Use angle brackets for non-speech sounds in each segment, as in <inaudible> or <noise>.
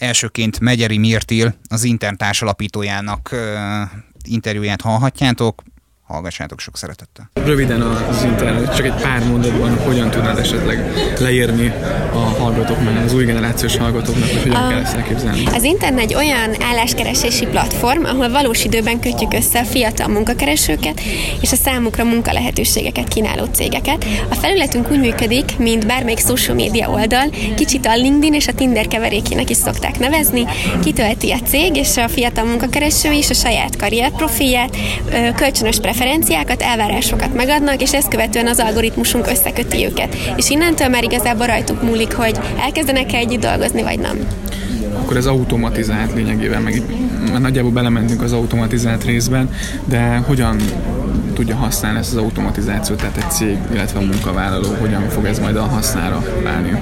Elsőként Megyeri Mirtil, az Intern alapítójának interjúját hallhatjátok, hallgassátok sok szeretettel. Röviden az internet, csak egy pár mondatban hogyan tudnád esetleg leírni a hallgatóknak, az új generációs hallgatóknak, hogy hogyan a, kell ezt elképzelni? Az internet egy olyan álláskeresési platform, ahol valós időben kötjük össze a fiatal munkakeresőket és a számukra munkalehetőségeket kínáló cégeket. A felületünk úgy működik, mint bármelyik social media oldal, kicsit a LinkedIn és a Tinder keverékének is szokták nevezni, kitölti a cég és a fiatal munkakereső is a saját karrierprofilját, kölcsönös preferenciát preferenciákat, elvárásokat megadnak, és ezt követően az algoritmusunk összeköti őket. És innentől már igazából rajtuk múlik, hogy elkezdenek-e együtt dolgozni, vagy nem akkor ez automatizált lényegében, meg nagyjából belementünk az automatizált részben, de hogyan tudja használni ezt az automatizációt, tehát egy cég, illetve a munkavállaló, hogyan fog ez majd a hasznára válni?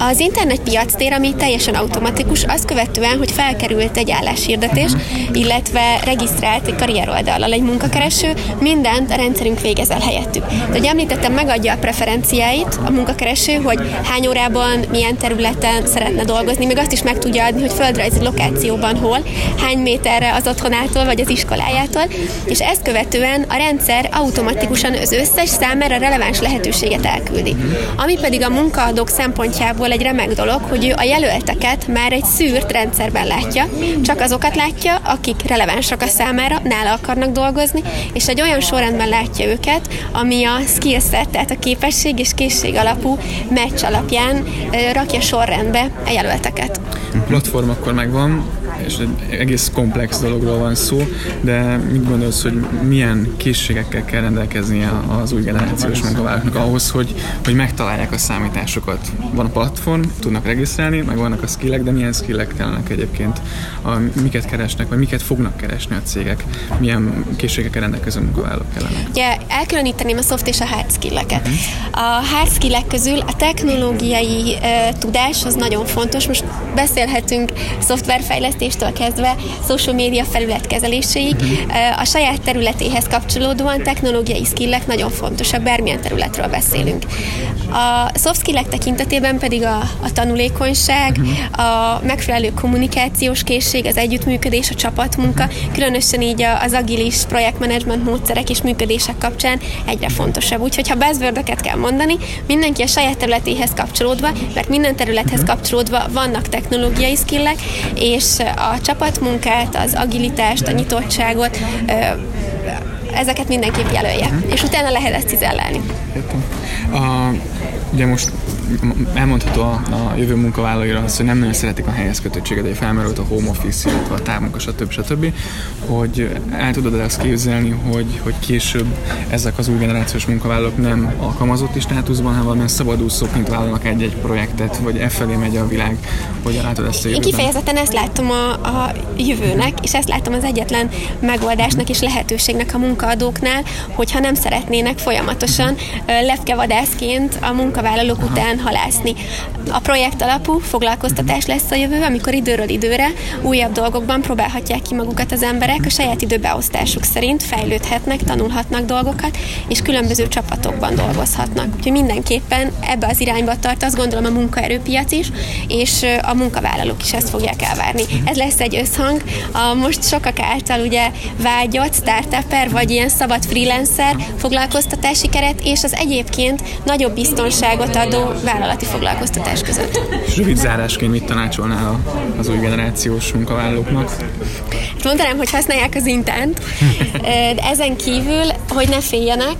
Az internet piactér, ami teljesen automatikus, azt követően, hogy felkerült egy álláshirdetés, uh-huh. illetve regisztrált egy karrieroldallal egy munkakereső, mindent a rendszerünk végez el helyettük. De, hogy említettem, megadja a preferenciáit a munkakereső, hogy hány órában, milyen területen szeretne dolgozni, még azt is meg tudja adni, hogy földrajzi lokációban hol, hány méterre az otthonától vagy az iskolájától, és ezt követően a rendszer automatikusan az összes számára releváns lehetőséget elküldi. Ami pedig a munkaadók szempontjából egy remek dolog, hogy ő a jelölteket már egy szűrt rendszerben látja, csak azokat látja, akik relevánsak a számára, nála akarnak dolgozni, és egy olyan sorrendben látja őket, ami a skillset, tehát a képesség és készség alapú meccs alapján rakja sorrendbe a jelölteket. A platform akkor megvan, és egy egész komplex dologról van szó, de mit gondolsz, hogy milyen készségekkel kell rendelkeznie az új generációs munkavállalóknak ahhoz, hogy, hogy megtalálják a számításokat? Van a platform, tudnak regisztrálni, meg vannak a skillek, de milyen skillek kellenek egyébként? A, miket keresnek, vagy miket fognak keresni a cégek? Milyen készségekkel rendelkező munkavállalók kellenek? Ugye elkülöníteném a soft és a hard skilleket. Uh-huh. A hard skillek közül a technológiai uh, tudás az nagyon fontos. Most beszélhetünk szoftverfejlesztéstől kezdve social média felület kezeléséig. Uh-huh. A saját területéhez kapcsolódóan technológiai skillek nagyon fontosak, bármilyen területről beszélünk. A soft skillek tekintetében pedig a, a tanulékonyság, uh-huh. a megfelelő kommunikációs készség, az együttműködés, a csapatmunka, különösen így az agilis projektmenedzsment módszerek és működések kapcsán egyre fontosabb. Úgyhogy ha buzzwordöket kell mondani, mindenki a saját területéhez kapcsolódva, mert minden területhez uh-huh. kapcsolódva vannak technológiai skillek, és a csapatmunkát, az agilitást, a nyitottságot ezeket mindenképp jelölje, és utána lehet ezt cizellálni. A, ugye most elmondható a, a jövő munkavállalóira az, hogy nem nagyon szeretik a helyhez kötöttséget, de felmerült a home office, illetve a távmunka, stb. stb. Hogy el tudod ezt képzelni, hogy, hogy később ezek az új generációs munkavállalók nem alkalmazotti státuszban, hanem valamilyen szabadúszóként vállalnak egy-egy projektet, vagy e felé megy a világ, hogy látod ezt a Én kifejezetten ezt látom a, a jövőnek, és ezt látom az egyetlen megoldásnak és lehetőségnek a munkaadóknál, hogyha nem szeretnének folyamatosan lefkevadászként a munkavállalók Aha. után halászni. A projekt alapú foglalkoztatás lesz a jövő, amikor időről időre újabb dolgokban próbálhatják ki magukat az emberek, a saját időbeosztásuk szerint fejlődhetnek, tanulhatnak dolgokat, és különböző csapatokban dolgozhatnak. Úgyhogy mindenképpen ebbe az irányba tart, azt gondolom a munkaerőpiac is, és a munkavállalók is ezt fogják elvárni. Ez lesz egy összhang. A most sokak által ugye vágyott startupper, vagy ilyen szabad freelancer foglalkoztatási keret, és az egyébként nagyobb biztonságot adó vállalati foglalkoztatás között. Rövid zárásként mit tanácsolnál az új generációs munkavállalóknak? Hát mondanám, hogy használják az intent, <laughs> de ezen kívül, hogy ne féljenek,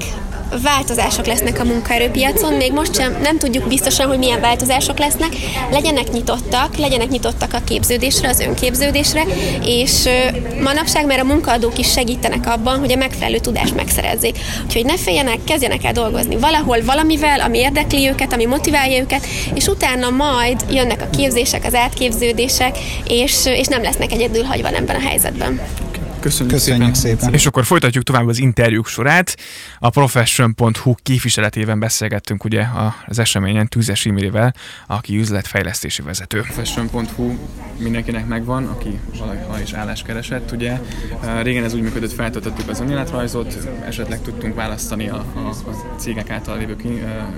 változások lesznek a munkaerőpiacon, még most sem nem tudjuk biztosan, hogy milyen változások lesznek, legyenek nyitottak, legyenek nyitottak a képződésre, az önképződésre, és manapság már a munkaadók is segítenek abban, hogy a megfelelő tudást megszerezzék. Úgyhogy ne féljenek, kezdjenek el dolgozni valahol, valamivel, ami érdekli őket, ami motiválja őket, és utána majd jönnek a képzések, az átképződések, és, és nem lesznek egyedül hagyva ebben a helyzetben. Köszönjük, Köszönjük szépen. szépen. És akkor folytatjuk tovább az interjúk sorát. A profession.hu képviseletében beszélgettünk ugye az eseményen Tűzes Imrével, aki üzletfejlesztési vezető. Profession.hu mindenkinek megvan, aki valaha is állást keresett. Ugye régen ez úgy működött, feltöltöttük az önéletrajzot, esetleg tudtunk választani a, a, a cégek által lévő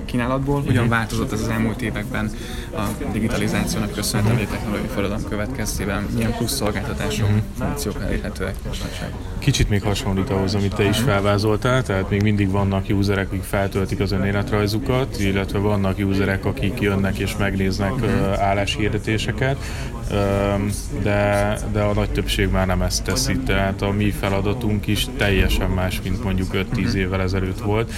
kínálatból. Hogyan mhm. változott ez az elmúlt években a digitalizációnak köszönhetően, a technológiai forradalom következtében? Milyen plusz szolgáltatások, mhm. funkciók elérhetőek mostanság? Kicsit még hasonlít ahhoz, amit te is felvázoltál, tehát még mindig vannak userek, akik feltöltik az önéletrajzukat, illetve vannak userek, akik jönnek és megnéznek álláshirdetéseket, de, de a nagy többség már nem ezt teszi, tehát a mi feladatunk is teljesen más, mint mondjuk 5-10 évvel ezelőtt volt.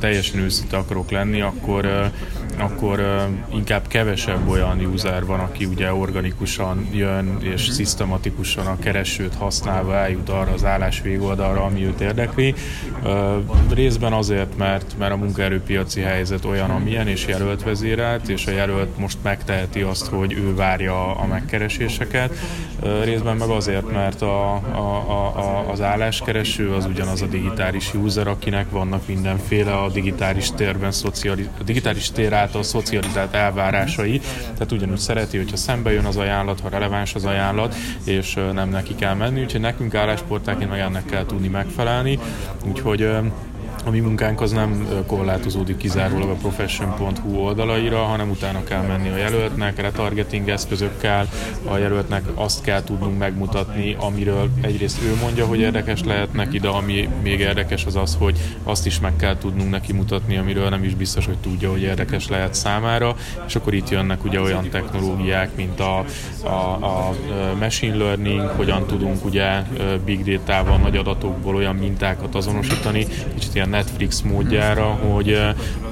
Teljesen őszinte akarok lenni, akkor, akkor inkább kevesebb olyan user van, aki ugye organikusan jön és szisztematikusan a keresőt használva eljut arra az állás végoldalra, ami őt érdekli. Részben azért, mert, mert a munkaerőpiaci helyzet olyan, amilyen, és jelölt vezérelt, és a jelölt most megteheti azt, hogy ő várja a megkereséseket. Részben meg azért, mert a, a, a, az álláskereső az ugyanaz a digitális user, akinek vannak mindenféle a digitális térben szociali, a digitális tér által szocializált elvárásai, tehát ugyanúgy szereti, hogyha szembe jön az ajánlat, ha releváns az ajánlat, és nem neki kell menni, úgyhogy nekünk állásportáként meg ennek kell tudni megfelelni, úgyhogy a mi munkánk az nem korlátozódik kizárólag a profession.hu oldalaira, hanem utána kell menni a jelöltnek, retargeting eszközökkel, a jelöltnek azt kell tudnunk megmutatni, amiről egyrészt ő mondja, hogy érdekes lehet neki, de ami még érdekes az az, hogy azt is meg kell tudnunk neki mutatni, amiről nem is biztos, hogy tudja, hogy érdekes lehet számára, és akkor itt jönnek ugye olyan technológiák, mint a, a, a machine learning, hogyan tudunk ugye big data-val, nagy adatokból olyan mintákat azonosítani, kicsit ilyen Netflix módjára, hogy,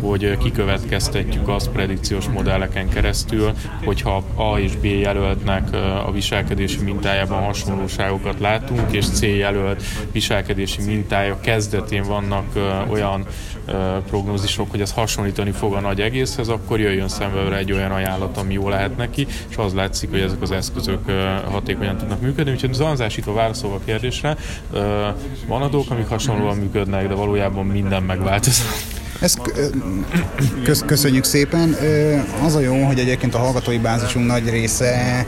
hogy kikövetkeztetjük azt predikciós modelleken keresztül, hogyha A és B jelöltnek a viselkedési mintájában hasonlóságokat látunk, és C jelölt viselkedési mintája kezdetén vannak olyan prognózisok, hogy ez hasonlítani fog a nagy egészhez, akkor jöjjön szembe egy olyan ajánlat, ami jó lehet neki, és az látszik, hogy ezek az eszközök hatékonyan tudnak működni. Úgyhogy zanzásítva válaszolva a kérdésre, van adók, amik hasonlóan működnek, de valójában minden megváltozott. Ezt köszönjük szépen. Az a jó, hogy egyébként a hallgatói bázisunk nagy része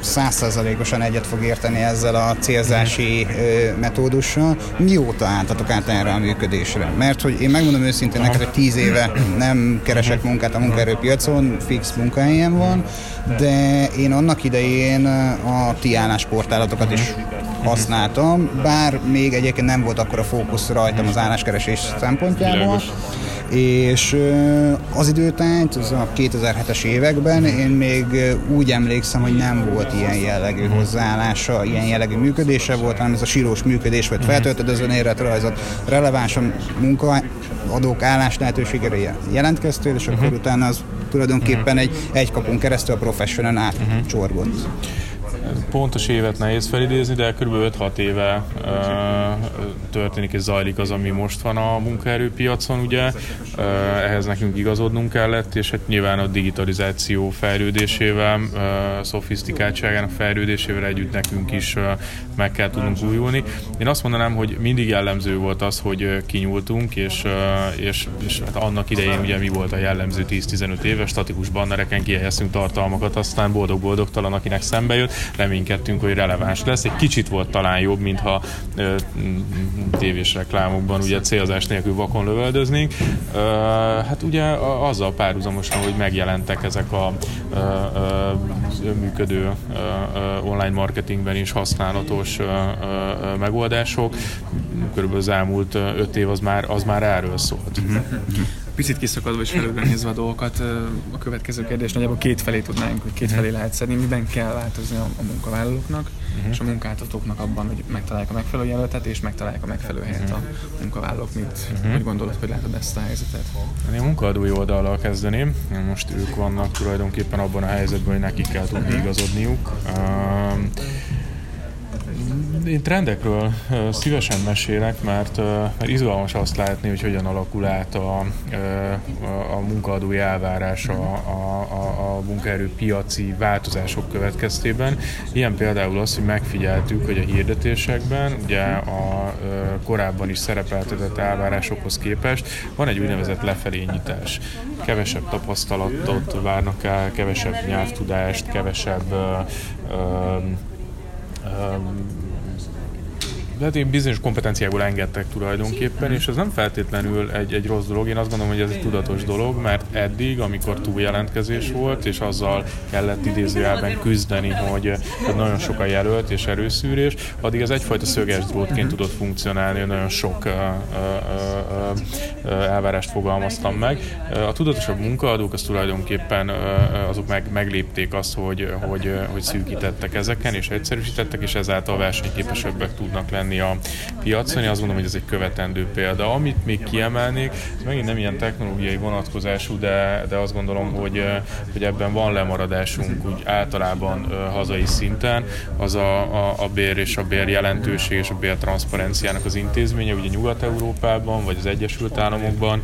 százszerzalékosan egyet fog érteni ezzel a célzási metódussal. Mióta álltatok át erre a működésre? Mert hogy én megmondom őszintén neked, hogy tíz éve nem keresek munkát a munkaerőpiacon, fix munkahelyen van, de én annak idején a ti állásportálatokat is használtam, bár még egyébként nem volt akkor a fókusz rajtam az álláskeresés szempontjából. És az időtányt, az a 2007-es években én még úgy emlékszem, hogy nem volt ilyen jellegű hozzáállása, ilyen jellegű működése volt, hanem ez a sírós működés volt, feltöltöd az önéletrajzot, releváns a munkaadók állás lehetőségére jelentkeztél, és akkor utána az tulajdonképpen egy, egy kapunk keresztül a professional átcsorgott pontos évet nehéz felidézni, de kb. 5-6 éve uh, történik és zajlik az, ami most van a munkaerőpiacon, ugye. Uh, ehhez nekünk igazodnunk kellett, és hát nyilván a digitalizáció fejlődésével, uh, szofisztikáltságának fejlődésével együtt nekünk is uh, meg kell tudnunk újulni. Én azt mondanám, hogy mindig jellemző volt az, hogy kinyúltunk, és, és, és hát annak idején ugye mi volt a jellemző 10-15 éves, statikus bannereken kihelyeztünk tartalmakat, aztán boldog-boldogtalan, akinek szembe jött, reménykedtünk, hogy releváns lesz. Egy kicsit volt talán jobb, mintha ö, tévés reklámokban ugye célzás nélkül vakon lövöldöznénk. Ö, hát ugye azzal párhuzamosan, hogy megjelentek ezek a ö, ö, működő ö, ö, online marketingben is használatos ö, ö, megoldások, körülbelül az elmúlt öt év az már, az már erről szólt. Picit kiszakadva és nézve a dolgokat, a következő kérdés nagyjából két felé tudnánk, hogy két felé lehet szedni, miben kell változni a, a munkavállalóknak uh-huh. és a munkáltatóknak abban, hogy megtalálják a megfelelő jelöltet, és megtalálják a megfelelő helyet uh-huh. a munkavállalók. Mit, uh-huh. Hogy gondolod, hogy látod ezt a helyzetet? Én a munkadói oldallal kezdeném. Most ők vannak tulajdonképpen abban a helyzetben, hogy nekik kell tudni igazodniuk. Uh, Én trendekről szívesen mesélek, mert, mert izgalmas azt látni, hogy hogyan alakul át a, a, munkaadói elvárás a, a, a, munkaerő piaci változások következtében. Ilyen például az, hogy megfigyeltük, hogy a hirdetésekben ugye a korábban is szerepeltetett elvárásokhoz képest van egy úgynevezett lefelé nyitás. Kevesebb tapasztalatot várnak el, kevesebb nyelvtudást, kevesebb um, um, de hát én bizonyos kompetenciából engedtek tulajdonképpen, és ez nem feltétlenül egy, egy rossz dolog. Én azt gondolom, hogy ez egy tudatos dolog, mert eddig, amikor túljelentkezés volt, és azzal kellett idézőjelben küzdeni, hogy nagyon sok a jelölt és erőszűrés, addig ez egyfajta szöges drótként tudott funkcionálni, nagyon sok uh, uh, uh, elvárást fogalmaztam meg. A tudatosabb munkaadók az tulajdonképpen azok meg, meglépték azt, hogy, hogy, hogy szűkítettek ezeken, és egyszerűsítettek, és ezáltal versenyképesebbek tudnak lenni lenni a piacon. Én azt gondolom, hogy ez egy követendő példa. Amit még kiemelnék, ez megint nem ilyen technológiai vonatkozású, de, de azt gondolom, hogy, hogy ebben van lemaradásunk úgy általában hazai szinten, az a, a, a bér és a bér jelentőség és a bér transzparenciának az intézménye, ugye Nyugat-Európában vagy az Egyesült Államokban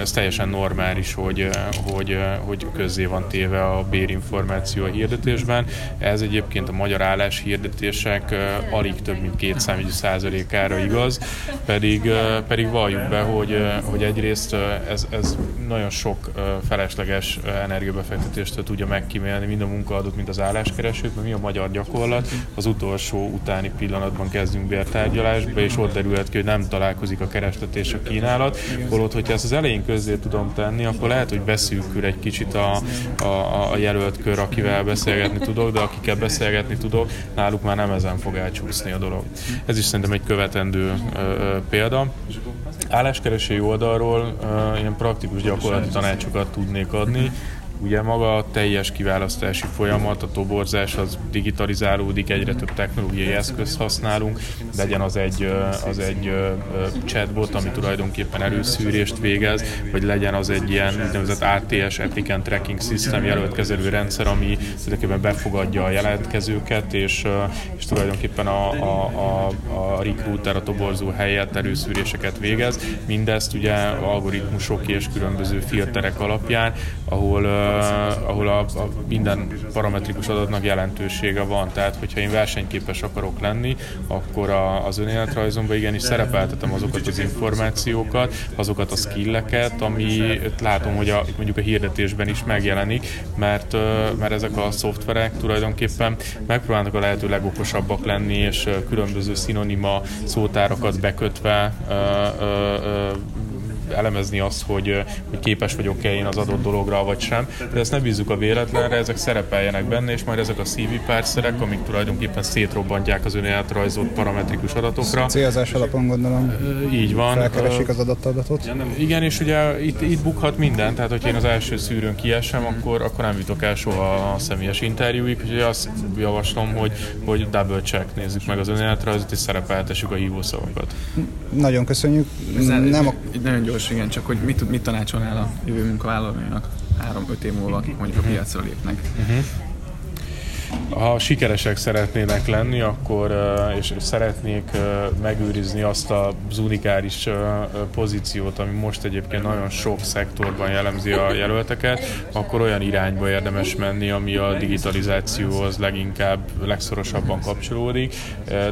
ez teljesen normális, hogy, hogy, hogy közzé van téve a bérinformáció a hirdetésben. Ez egyébként a magyar állás hirdetések alig több mint két szám, 10%-ára igaz, pedig, pedig valljuk be, hogy, hogy egyrészt ez, ez nagyon sok felesleges energiabefektetést tudja megkímélni, mind a munkaadót, mind az álláskeresőt, mert mi a magyar gyakorlat, az utolsó utáni pillanatban kezdünk bértárgyalásba, és ott derülhet ki, hogy nem találkozik a kereslet és a kínálat, holott, hogyha ezt az elején közzé tudom tenni, akkor lehet, hogy beszűkül egy kicsit a, a, a jelölt kör, akivel beszélgetni tudok, de akikkel beszélgetni tudok, náluk már nem ezen fog elcsúszni a dolog. Ez is szerintem egy követendő példa. Álláskeresői oldalról ilyen praktikus gyakorlati tanácsokat tudnék adni. Ugye maga a teljes kiválasztási folyamat, a toborzás az digitalizálódik, egyre több technológiai eszközt használunk, legyen az egy, az egy chatbot, ami tulajdonképpen előszűrést végez, vagy legyen az egy ilyen úgynevezett ATS, Applicant Tracking System jelöltkezelő rendszer, ami tulajdonképpen befogadja a jelentkezőket, és, és tulajdonképpen a, a, a, a recruiter, a toborzó helyett előszűréseket végez. Mindezt ugye algoritmusok és különböző filterek alapján, ahol ahol a, a minden parametrikus adatnak jelentősége van. Tehát, hogyha én versenyképes akarok lenni, akkor a, az önéletrajzomban igenis szerepeltetem azokat az információkat, azokat a skilleket, ami látom, hogy a, mondjuk a hirdetésben is megjelenik, mert, uh, mert ezek a szoftverek tulajdonképpen megpróbálnak a lehető legokosabbak lenni, és uh, különböző szinonima szótárakat bekötve elemezni azt, hogy, hogy képes vagyok-e én az adott dologra, vagy sem. De ezt ne bízzuk a véletlenre, ezek szerepeljenek benne, és majd ezek a CV párszerek, amik tulajdonképpen szétrobbantják az önéletrajzolt parametrikus adatokra. Célzás alapon gondolom. Így van. Felkeresik az adatot. Igen, és ugye itt, itt bukhat minden, tehát hogyha én az első szűrőn kiesem, akkor, akkor nem jutok el soha a személyes interjúig, úgyhogy azt javaslom, hogy, hogy double check nézzük meg az önéletrajzot, és szerepeltessük a hívószavakat. Nagyon köszönjük. Nem a... Nagyon gyors, igen, csak hogy mit, mit tanácsolnál a jövő munkavállalóinak három-öt év múlva, akik mondjuk a piacra lépnek? Uh-huh ha sikeresek szeretnének lenni, akkor és szeretnék megőrizni azt az unikális pozíciót, ami most egyébként nagyon sok szektorban jellemzi a jelölteket, akkor olyan irányba érdemes menni, ami a digitalizációhoz leginkább, legszorosabban kapcsolódik.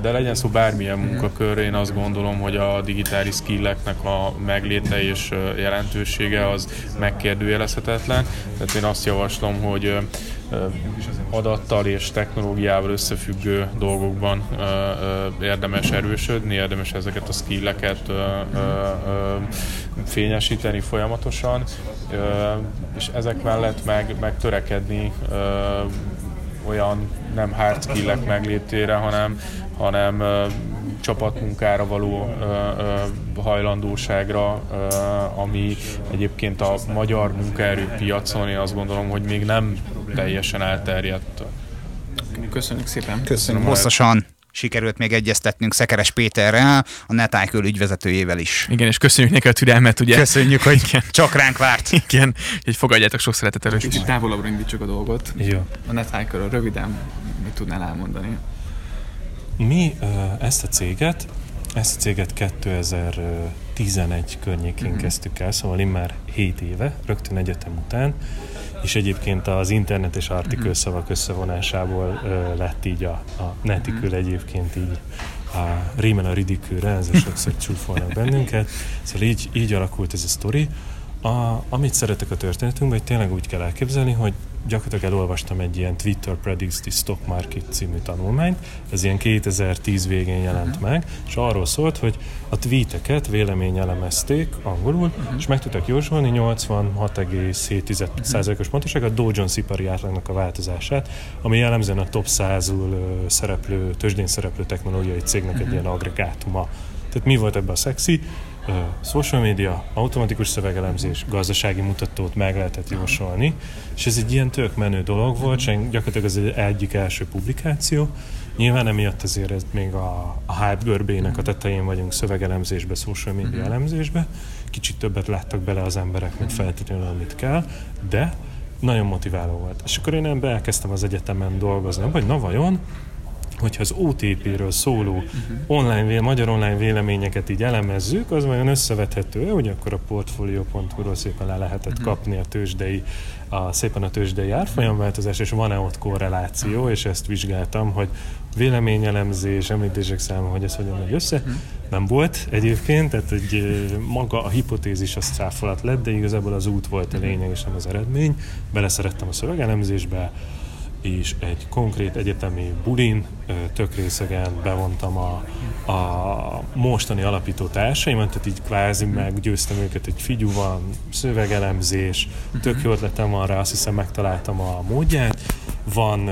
De legyen szó bármilyen munkakör, én azt gondolom, hogy a digitális skilleknek a megléte és jelentősége az megkérdőjelezhetetlen. Tehát én azt javaslom, hogy adattal és technológiával összefüggő dolgokban érdemes erősödni, érdemes ezeket a skilleket fényesíteni folyamatosan, és ezek mellett meg, meg törekedni olyan nem hard skillek meglétére, hanem, hanem csapatmunkára való hajlandóságra, ami egyébként a magyar munkaerőpiacon én azt gondolom, hogy még nem teljesen elterjedt. Köszönjük szépen. Köszönöm. Hosszasan sikerült még egyeztetnünk Szekeres Péterrel, a Netájköl ügyvezetőjével is. Igen, és köszönjük neki a türelmet, ugye? Köszönjük, hogy Igen. csak ránk várt. <laughs> Igen, hogy fogadjátok sok szeretettel, és kicsit távolabbra indítsuk a dolgot. Jó. A Netájköl röviden mit tudnál elmondani? Mi ezt a céget, ezt a céget 2011 környékén uh-huh. kezdtük el, szóval én már 7 éve, rögtön egyetem után, és egyébként az internetes artikül szavak összevonásából ö, lett így a, a netikül egyébként így a rímen a ridikőre, ezzel sokszor csúfolnak bennünket. Szóval így, így alakult ez a sztori. A, amit szeretek a történetünkben, hogy tényleg úgy kell elképzelni, hogy gyakorlatilag elolvastam egy ilyen Twitter Predicts the Stock Market című tanulmányt, ez ilyen 2010 végén jelent uh-huh. meg, és arról szólt, hogy a tweeteket véleményelemezték angolul, uh-huh. és meg tudtak jósolni 86,7%-os pontoság a Dow Jones ipari átlagnak a változását, ami jellemzően a top 100-ul szereplő, tőzsdén szereplő technológiai cégnek uh-huh. egy ilyen agregátuma. Tehát mi volt ebben a szexi? Social media, automatikus szövegelemzés, gazdasági mutatót meg lehetett jósolni, és ez egy ilyen tök menő dolog volt, és gyakorlatilag ez egy egyik első publikáció. Nyilván emiatt azért ez még a, a hype görbének a tetején vagyunk szövegelemzésbe, social media mhm. elemzésbe. Kicsit többet láttak bele az emberek, mint feltétlenül, amit kell, de nagyon motiváló volt. És akkor én ebbe elkezdtem az egyetemen dolgozni, vagy na vajon, hogyha az OTP-ről szóló uh-huh. online, magyar online véleményeket így elemezzük, az vajon összevethető, hogy akkor a portfolio.hu-ról szépen le lehetett uh-huh. kapni a tőzsdei, a, szépen a tőzsdei árfolyamváltozás, és van-e ott korreláció, és ezt vizsgáltam, hogy véleményelemzés, említések száma, hogy ez hogyan megy össze. Uh-huh. Nem volt egyébként, tehát egy, maga a hipotézis az cáfolat lett, de igazából az út volt a lényeg, és nem az eredmény. Beleszerettem a szövegelemzésbe, és egy konkrét egyetemi bulin tök részegen bevontam a, a mostani alapító társaimat, tehát így kvázi meggyőztem őket, hogy figyú van, szövegelemzés, tök jó ötletem van rá, azt hiszem megtaláltam a módját. Van,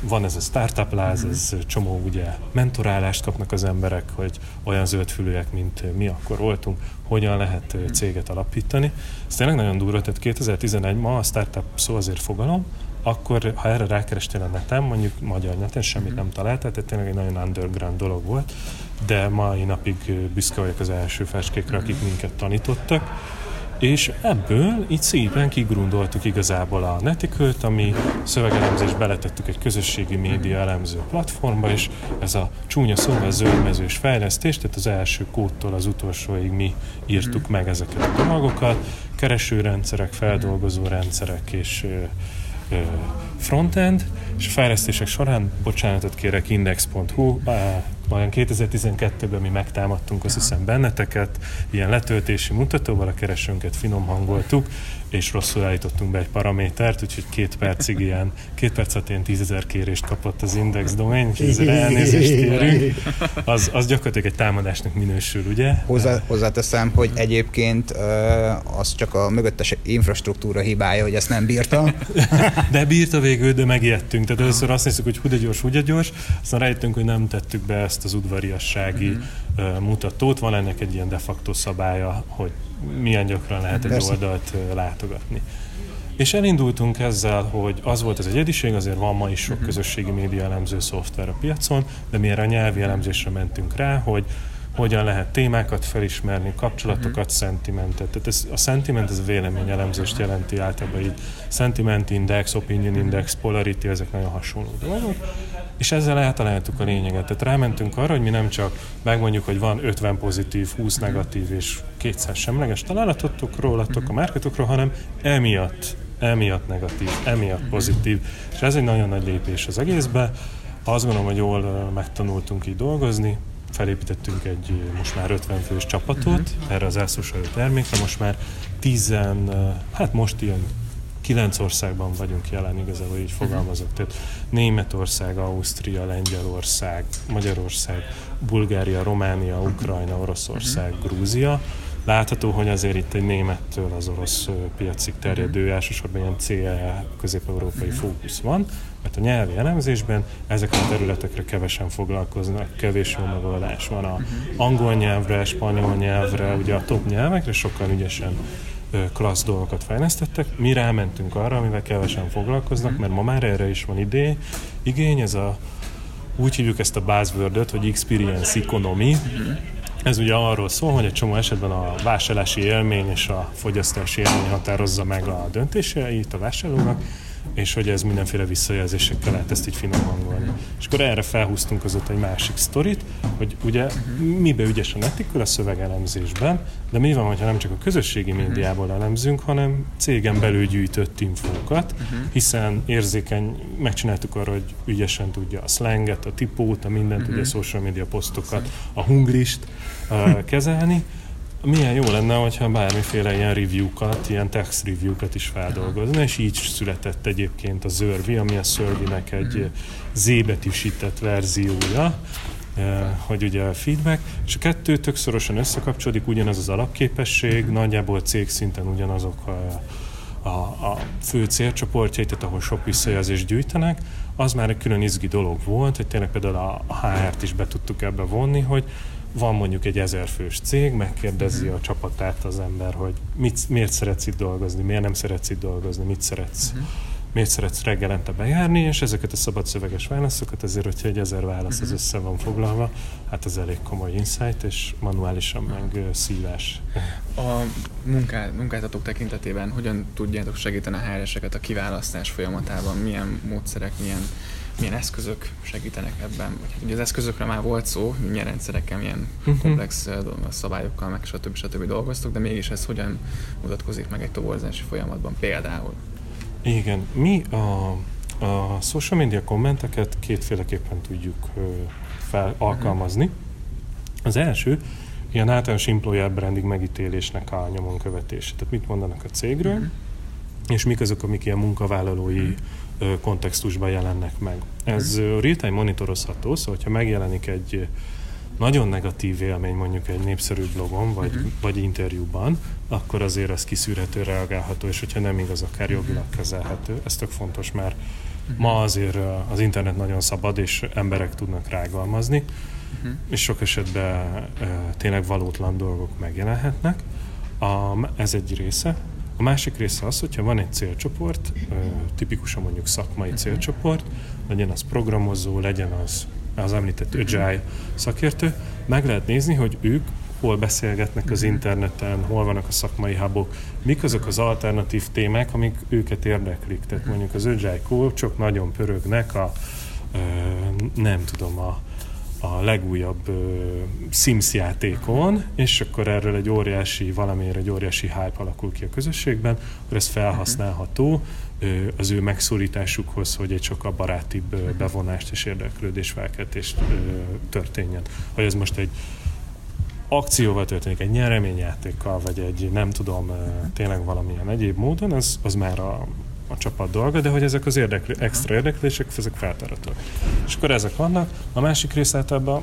van ez a startup láz, ez csomó ugye mentorálást kapnak az emberek, hogy olyan zöldfülőek, mint mi akkor voltunk, hogyan lehet céget alapítani. Ez tényleg nagyon durva, tehát 2011 ma a startup szó azért fogalom, akkor ha erre rákerestél a neten, mondjuk magyar neten semmit nem találtál, tehát tényleg egy nagyon underground dolog volt, de mai napig büszke vagyok az első feskékre, akik minket tanítottak, és ebből így szépen kigrundoltuk igazából a netikőt, ami szövegelemzés beletettük egy közösségi média elemző platformba, és ez a csúnya szóval zöldmezős fejlesztés, tehát az első kódtól az utolsóig mi írtuk meg ezeket a dolgokat, keresőrendszerek, feldolgozó rendszerek és frontend, és a fejlesztések során, bocsánatot kérek, index.hu, olyan 2012-ben mi megtámadtunk, azt hiszem benneteket, ilyen letöltési mutatóval a keresőnket finom hangoltuk, és rosszul állítottunk be egy paramétert, úgyhogy két percig ilyen, két perc alatt ilyen tízezer kérést kapott az index domain, és ezzel elnézést kérünk. Az, az gyakorlatilag egy támadásnak minősül, ugye? Hozzá, hozzáteszem, hogy egyébként az csak a mögöttes infrastruktúra hibája, hogy ezt nem bírta. de bírta végül, de megijedtünk. Tehát először azt néztük, hogy hú de gyors, hú de gyors, aztán rájöttünk, hogy nem tettük be ezt az udvariassági uh-huh. mutatót. Van ennek egy ilyen de facto szabálya, hogy milyen gyakran lehet egy Persze. oldalt látogatni. És elindultunk ezzel, hogy az volt az egyediség, azért van ma is sok uh-huh. közösségi média elemző szoftver a piacon, de mi erre a nyelvi elemzésre mentünk rá, hogy hogyan lehet témákat felismerni, kapcsolatokat, uh-huh. szentimentet. Tehát ez, a sentiment ez véleményelemzést jelenti általában így. Sentiment index, opinion index, polarity, ezek nagyon hasonló dolgok. És ezzel eltaláltuk a lényeget. Tehát rámentünk arra, hogy mi nem csak megmondjuk, hogy van 50 pozitív, 20 negatív és 200 semleges találatotok rólatok a márkatokról, hanem emiatt, emiatt negatív, emiatt pozitív. És ez egy nagyon nagy lépés az egészbe. Azt gondolom, hogy jól megtanultunk így dolgozni, felépítettünk egy most már 50 fős csapatot uh-huh. erre az elszósajó termékre, most már 10, hát most ilyen kilenc országban vagyunk jelen, igazából így fogalmazok. Tehát Németország, Ausztria, Lengyelország, Magyarország, Bulgária, Románia, Ukrajna, Oroszország, uh-huh. Grúzia. Látható, hogy azért itt egy némettől az orosz piacig terjedő, elsősorban ilyen CE közép-európai fókusz van, mert a nyelvi elemzésben ezek a területekre kevesen foglalkoznak, kevés jó megoldás van a angol nyelvre, spanyol nyelvre, ugye a top nyelvekre sokkal ügyesen klassz dolgokat fejlesztettek. Mi rámentünk arra, amivel kevesen foglalkoznak, mert ma már erre is van idé. igény, ez a úgy hívjuk ezt a buzzword hogy experience economy. Ez ugye arról szól, hogy egy csomó esetben a vásárlási élmény és a fogyasztási élmény határozza meg a döntéseit a vásárlónak, és hogy ez mindenféle visszajelzésekkel lehet ezt így finom hangolni. És akkor erre felhúztunk azóta egy másik sztorit, hogy ugye mibe ügyes a netikül a szövegelemzésben, de mi van, hogyha nem csak a közösségi médiából elemzünk, hanem cégen belül gyűjtött infókat, hiszen érzékeny, megcsináltuk arra, hogy ügyesen tudja a slanget, a tipót, a mindent, ugye a social media posztokat, a hunglist uh, kezelni, milyen jó lenne, hogyha bármiféle ilyen review-kat, ilyen text review-kat is feldolgozna, és így született egyébként a Zörvi, ami a Survey-nek egy Z-betűsített verziója, eh, hogy ugye a feedback, és a kettő tök szorosan összekapcsolódik, ugyanaz az alapképesség, nagyjából cég szinten ugyanazok a, a, a fő célcsoportjai, tehát ahol sok visszajelzést gyűjtenek, az már egy külön izgi dolog volt, hogy tényleg például a HR-t is be tudtuk ebbe vonni, hogy van mondjuk egy ezerfős cég, megkérdezi a csapatát az ember, hogy mit, miért szeretsz itt dolgozni, miért nem szeretsz itt dolgozni, mit szeretsz, uh-huh. miért szeretsz reggelente bejárni, és ezeket a szabad szöveges válaszokat, azért, hogyha egy ezer válasz az össze van foglalva, hát ez elég komoly insight, és manuálisan meg szívás. A munká, munkáltatók tekintetében hogyan tudjátok segíteni a HR-eseket a kiválasztás folyamatában? Milyen módszerek, milyen milyen eszközök segítenek ebben? Vagy hát ugye az eszközökre már volt szó, milyen rendszerekkel, milyen uh-huh. komplex szabályokkal, meg stb. stb. dolgoztok, de mégis ez hogyan mutatkozik meg egy toborzási folyamatban például? Igen, mi a, a social media kommenteket kétféleképpen tudjuk fel alkalmazni. Uh-huh. Az első, ilyen általános employer branding megítélésnek a nyomon követése. Tehát mit mondanak a cégről, uh-huh. És mik azok, amik ilyen munkavállalói uh-huh kontextusban jelennek meg. Ez real-time monitorozható, szóval ha megjelenik egy nagyon negatív élmény mondjuk egy népszerű blogon, vagy, uh-huh. vagy interjúban, akkor azért az kiszűrhető, reagálható, és hogyha nem igaz, akár jogilag kezelhető. Ez tök fontos, mert uh-huh. ma azért az internet nagyon szabad, és emberek tudnak rágalmazni, uh-huh. és sok esetben uh, tényleg valótlan dolgok megjelenhetnek. A, ez egy része. A másik része az, hogyha van egy célcsoport, tipikusan mondjuk szakmai célcsoport, legyen az programozó, legyen az az említett Agile szakértő, meg lehet nézni, hogy ők hol beszélgetnek az interneten, hol vannak a szakmai hubok, mik azok az alternatív témák, amik őket érdeklik. Tehát mondjuk az Agile coachok nagyon pörögnek a, nem tudom, a a legújabb uh, Sims játékon, és akkor erről egy óriási, valamiért egy óriási hype alakul ki a közösségben, akkor ez felhasználható uh, az ő megszólításukhoz, hogy egy sokkal barátibb uh, bevonást és érdeklődés felkeltést uh, történjen. Hogy ez most egy akcióval történik, egy nyereményjátékkal, vagy egy nem tudom, tényleg valamilyen egyéb módon, az, az már a a csapat dolga, de hogy ezek az érdekli, extra érdeklések, ezek feltáratóak. És akkor ezek vannak. A másik rész általában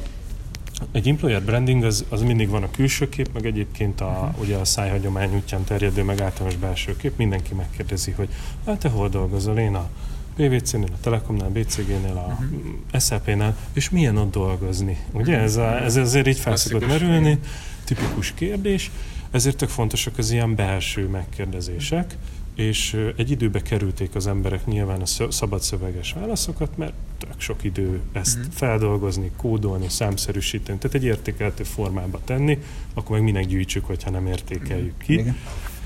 egy employer branding az, az mindig van a külső kép, meg egyébként a, uh-huh. ugye a szájhagyomány útján terjedő, meg általános belső kép. Mindenki megkérdezi, hogy hát te hol dolgozol? Én a PVC-nél, a Telekomnál, a BCG-nél, a uh-huh. Mhm. SAP-nál, és milyen ott dolgozni? Ugye ez, a, ez azért így felszokott merülni, tipikus kérdés, ezért tök fontosak az ilyen belső megkérdezések, és egy időbe kerülték az emberek nyilván a szabad szöveges válaszokat, mert tök sok idő ezt uh-huh. feldolgozni, kódolni, számszerűsíteni, tehát egy értékelhető formába tenni, akkor meg minek gyűjtsük, hogyha nem értékeljük ki. Igen.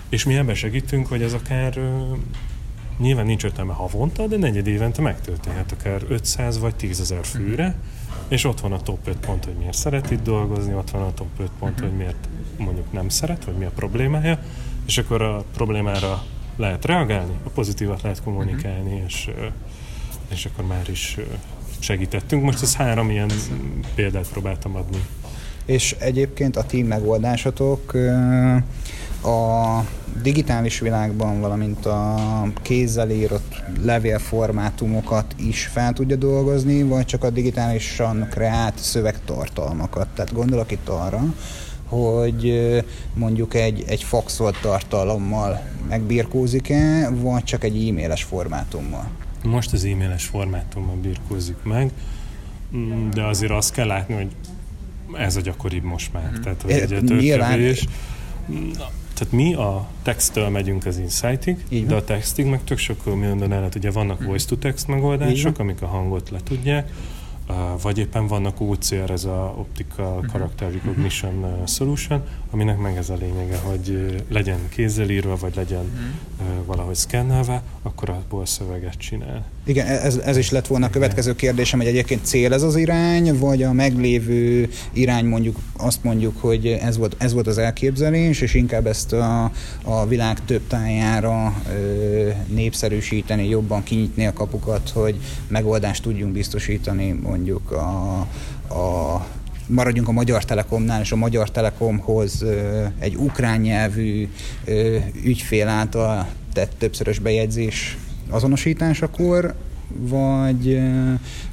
És mi ebben segítünk, hogy ez akár nyilván nincs értelme havonta, de negyed évente megtörténhet akár 500 vagy 10 ezer főre, uh-huh. és ott van a top 5 pont, hogy miért szeret itt dolgozni, ott van a top 5 pont, uh-huh. hogy miért mondjuk nem szeret, vagy mi a problémája, és akkor a problémára lehet reagálni, a pozitívat lehet kommunikálni, uh-huh. és, és akkor már is segítettünk. Most ez három ilyen példát próbáltam adni. És egyébként a team megoldásatok a digitális világban, valamint a kézzel írott levélformátumokat is fel tudja dolgozni, vagy csak a digitálisan kreált szövegtartalmakat. Tehát gondolok itt arra, hogy mondjuk egy, egy faxolt tartalommal megbirkózik-e, vagy csak egy e-mailes formátummal? Most az e-mailes formátummal birkózik meg, mm, de azért azt kell látni, hogy ez a gyakoribb most már. Mm. Tehát, hogy több kevés. Tehát mi a texttől megyünk az insightig, de a textig meg tök sok minden lehet. Ugye vannak voice-to-text megoldások, amik a hangot le tudják, vagy éppen vannak OCR, ez a Optical mhm. Character Recognition Solution, aminek meg ez a lényege, hogy legyen kézzel írva, vagy legyen uh-huh. valahogy szkennelve, akkor abból szöveget csinál. Igen, ez, ez is lett volna a következő kérdésem, hogy egyébként cél ez az irány, vagy a meglévő irány mondjuk azt mondjuk, hogy ez volt, ez volt az elképzelés, és inkább ezt a, a világ több tájára ö, népszerűsíteni, jobban kinyitni a kapukat, hogy megoldást tudjunk biztosítani mondjuk a, a maradjunk a Magyar Telekomnál, és a Magyar Telekomhoz egy ukrán nyelvű ügyfél által tett többszörös bejegyzés azonosításakor, vagy,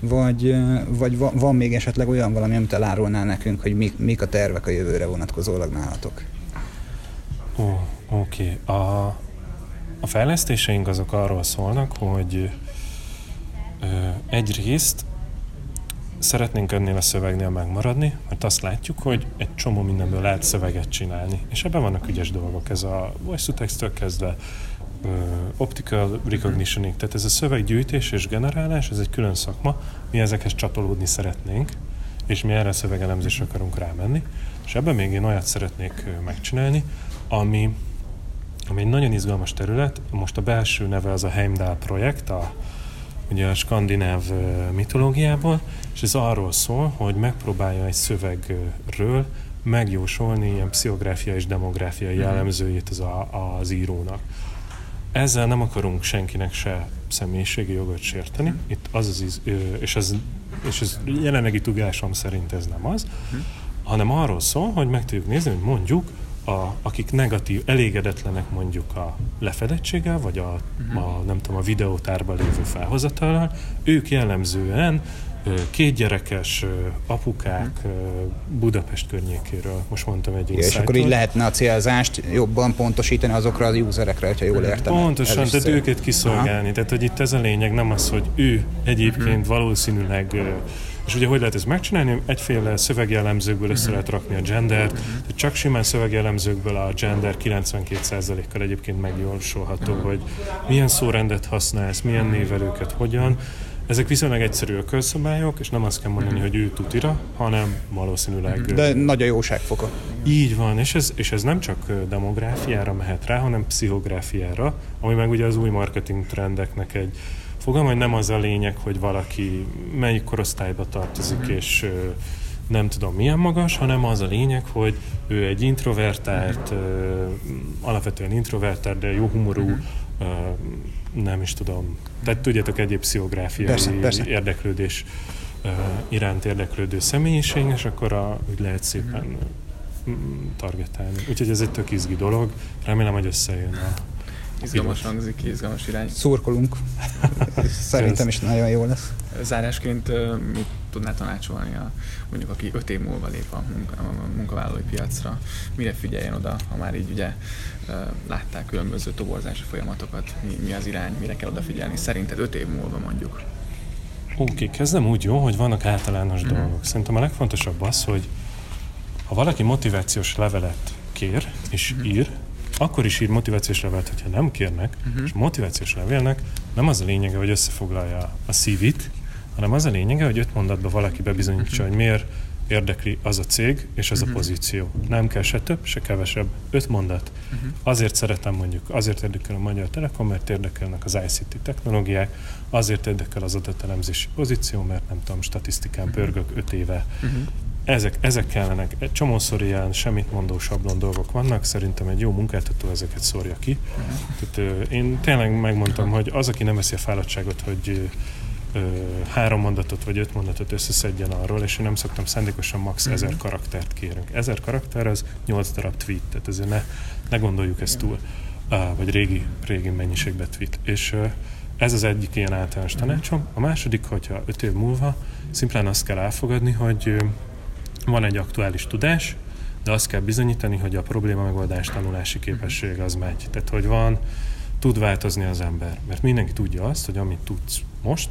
vagy, vagy van még esetleg olyan valami, amit elárulnál nekünk, hogy mik, mik a tervek a jövőre vonatkozólag nálatok? Ó, oké. A, a fejlesztéseink azok arról szólnak, hogy ö, egyrészt szeretnénk ennél a szövegnél megmaradni, mert azt látjuk, hogy egy csomó mindenből lehet szöveget csinálni. És ebben vannak ügyes dolgok, ez a voice to text kezdve optical recognitioning, tehát ez a szöveggyűjtés és generálás, ez egy külön szakma, mi ezekhez csatolódni szeretnénk, és mi erre a szövegelemzésre akarunk rámenni, és ebben még én olyat szeretnék megcsinálni, ami, ami egy nagyon izgalmas terület, most a belső neve az a Heimdall projekt, a ugye a skandináv mitológiából, és ez arról szól, hogy megpróbálja egy szövegről megjósolni ilyen pszichográfia és demográfiai mhm. jellemzőjét az, a, az írónak. Ezzel nem akarunk senkinek se személyiségi jogot sérteni, itt az az, és ez, és ez jelenlegi tudásom szerint ez nem az, uh-huh. hanem arról szól, hogy meg tudjuk nézni, hogy mondjuk a, akik negatív, elégedetlenek mondjuk a lefedettséggel, vagy a, uh-huh. a, nem tudom, a videótárban lévő felhozatallal, ők jellemzően kétgyerekes apukák. Budapest környékéről, most mondtam egy ja, És akkor így lehetne a célzást jobban pontosítani azokra az userekre, hogyha jól értem. Pontosan, tehát szépen. őket kiszolgálni. Aha. Tehát, hogy itt ez a lényeg, nem az, hogy ő egyébként uh-huh. valószínűleg és ugye hogy lehet ezt megcsinálni? Egyféle szövegjellemzőkből össze lehet rakni a gendert, tehát csak simán szövegjellemzőkből a gender 92%-kal egyébként megjósolható, hogy milyen szórendet használsz, milyen névelőket, hogyan. Ezek viszonylag egyszerű a közszabályok, és nem azt kell mondani, hogy ő tutira, hanem valószínűleg... De nagy a jóságfoka. Így van, és ez, és ez nem csak demográfiára mehet rá, hanem pszichográfiára, ami meg ugye az új marketing trendeknek egy fogalma, hogy nem az a lényeg, hogy valaki melyik korosztályba tartozik, mm-hmm. és nem tudom milyen magas, hanem az a lényeg, hogy ő egy introvertált, alapvetően introvertált, de jó humorú. Nem is tudom, tehát tudjátok, egyéb pszichográfiai persze, persze. érdeklődés iránt érdeklődő személyiség, és akkor a, úgy lehet szépen mm, targetálni. Úgyhogy ez egy tök izgi dolog, remélem, hogy összejön a Izgalmas hangzik, izgalmas irány. Szurkolunk. <laughs> Szerintem is nagyon jó lesz. Zárásként mit tudná tanácsolni a, mondjuk, aki öt év múlva lép a, munka, a munkavállalói piacra, mire figyeljen oda, ha már így ugye látták különböző toborzási folyamatokat, mi, mi az irány, mire kell odafigyelni, szerinted öt év múlva mondjuk? Oké, okay, kezdem úgy jó, hogy vannak általános mm-hmm. dolgok. Szerintem a legfontosabb az, hogy ha valaki motivációs levelet kér és mm-hmm. ír, akkor is ír motivációs levelet, hogyha nem kérnek, uh-huh. és motivációs levélnek nem az a lényege, hogy összefoglalja a CV-t, hanem az a lényege, hogy öt mondatban valaki bebizonyítsa, uh-huh. hogy miért érdekli az a cég és az uh-huh. a pozíció. Nem kell se több, se kevesebb. Öt mondat. Uh-huh. Azért szeretem mondjuk, azért érdekel a Magyar Telekom, mert érdekelnek az ICT technológiák, azért érdekel az adatelemzési pozíció, mert nem tudom, statisztikán uh-huh. pörgök öt éve. Uh-huh ezek, ezek kellenek. Egy csomószor ilyen semmit mondó sablon dolgok vannak, szerintem egy jó munkáltató ezeket szórja ki. Uh-huh. Tehát, én tényleg megmondtam, hogy az, aki nem veszi a fáradtságot, hogy három mondatot vagy öt mondatot összeszedjen arról, és én nem szoktam szándékosan max. uh-huh. ezer karaktert kérünk. Ezer karakter az nyolc darab tweet, tehát ezért ne, ne gondoljuk ezt túl. Uh, vagy régi, régi mennyiségbe tweet. És uh, ez az egyik ilyen általános tanácsom. A második, hogyha öt év múlva szimplán azt kell elfogadni, hogy van egy aktuális tudás, de azt kell bizonyítani, hogy a probléma megoldás tanulási képesség az megy. Tehát, hogy van, tud változni az ember. Mert mindenki tudja azt, hogy amit tudsz most,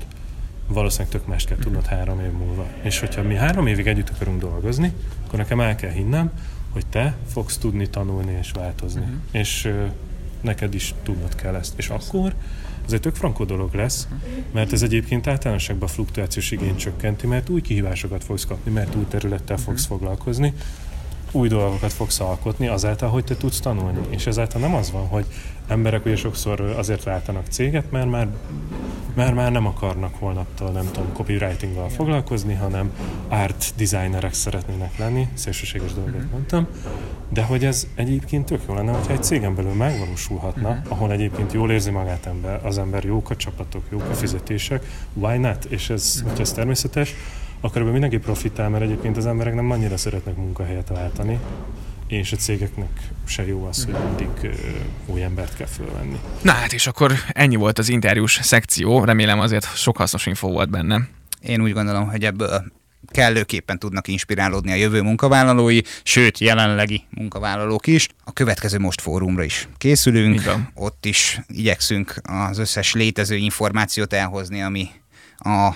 valószínűleg tök mást kell tudnod három év múlva. És hogyha mi három évig együtt akarunk dolgozni, akkor nekem el kell hinnem, hogy te fogsz tudni tanulni és változni. Uh-huh. És uh, neked is tudnod kell ezt. És akkor az egy tök frankó dolog lesz, mert ez egyébként általánosságban fluktuációs igényt csökkenti, mert új kihívásokat fogsz kapni, mert új területtel fogsz foglalkozni, új dolgokat fogsz alkotni azáltal, hogy te tudsz tanulni. És ezáltal nem az van, hogy emberek ugye sokszor azért váltanak céget, mert már, mert már nem akarnak holnaptól, nem tudom, copywritinggal foglalkozni, hanem art designerek szeretnének lenni, szélsőséges dolgokat mondtam, de hogy ez egyébként tök jó lenne, hogyha egy cégen belül megvalósulhatna, ahol egyébként jól érzi magát ember, az ember jók a csapatok, jók a fizetések, why not? És ez, hogyha ez természetes, akkor ebből mindenki profitál, mert egyébként az emberek nem annyira szeretnek munkahelyet váltani, és a cégeknek se jó az, hogy mindig új embert kell fölvenni. Na hát és akkor ennyi volt az interjús szekció, remélem azért sok hasznos info volt benne. Én úgy gondolom, hogy ebből kellőképpen tudnak inspirálódni a jövő munkavállalói, sőt, jelenlegi munkavállalók is. A következő most fórumra is készülünk, ott is igyekszünk az összes létező információt elhozni, ami a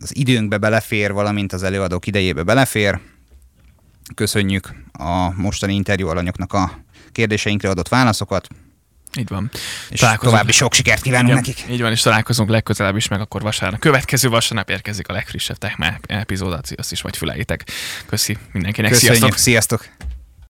az időnkbe belefér, valamint az előadók idejébe belefér. Köszönjük a mostani interjú alanyoknak a kérdéseinkre adott válaszokat. Így van. És találkozunk. további sok sikert kívánunk Igen, nekik. Így van, és találkozunk legközelebb is, meg akkor vasárnap. Következő vasárnap érkezik a legfrissebb Techmap epizód, azt is majd füleitek. Köszi mindenkinek, Köszönjük, sziasztok! sziasztok.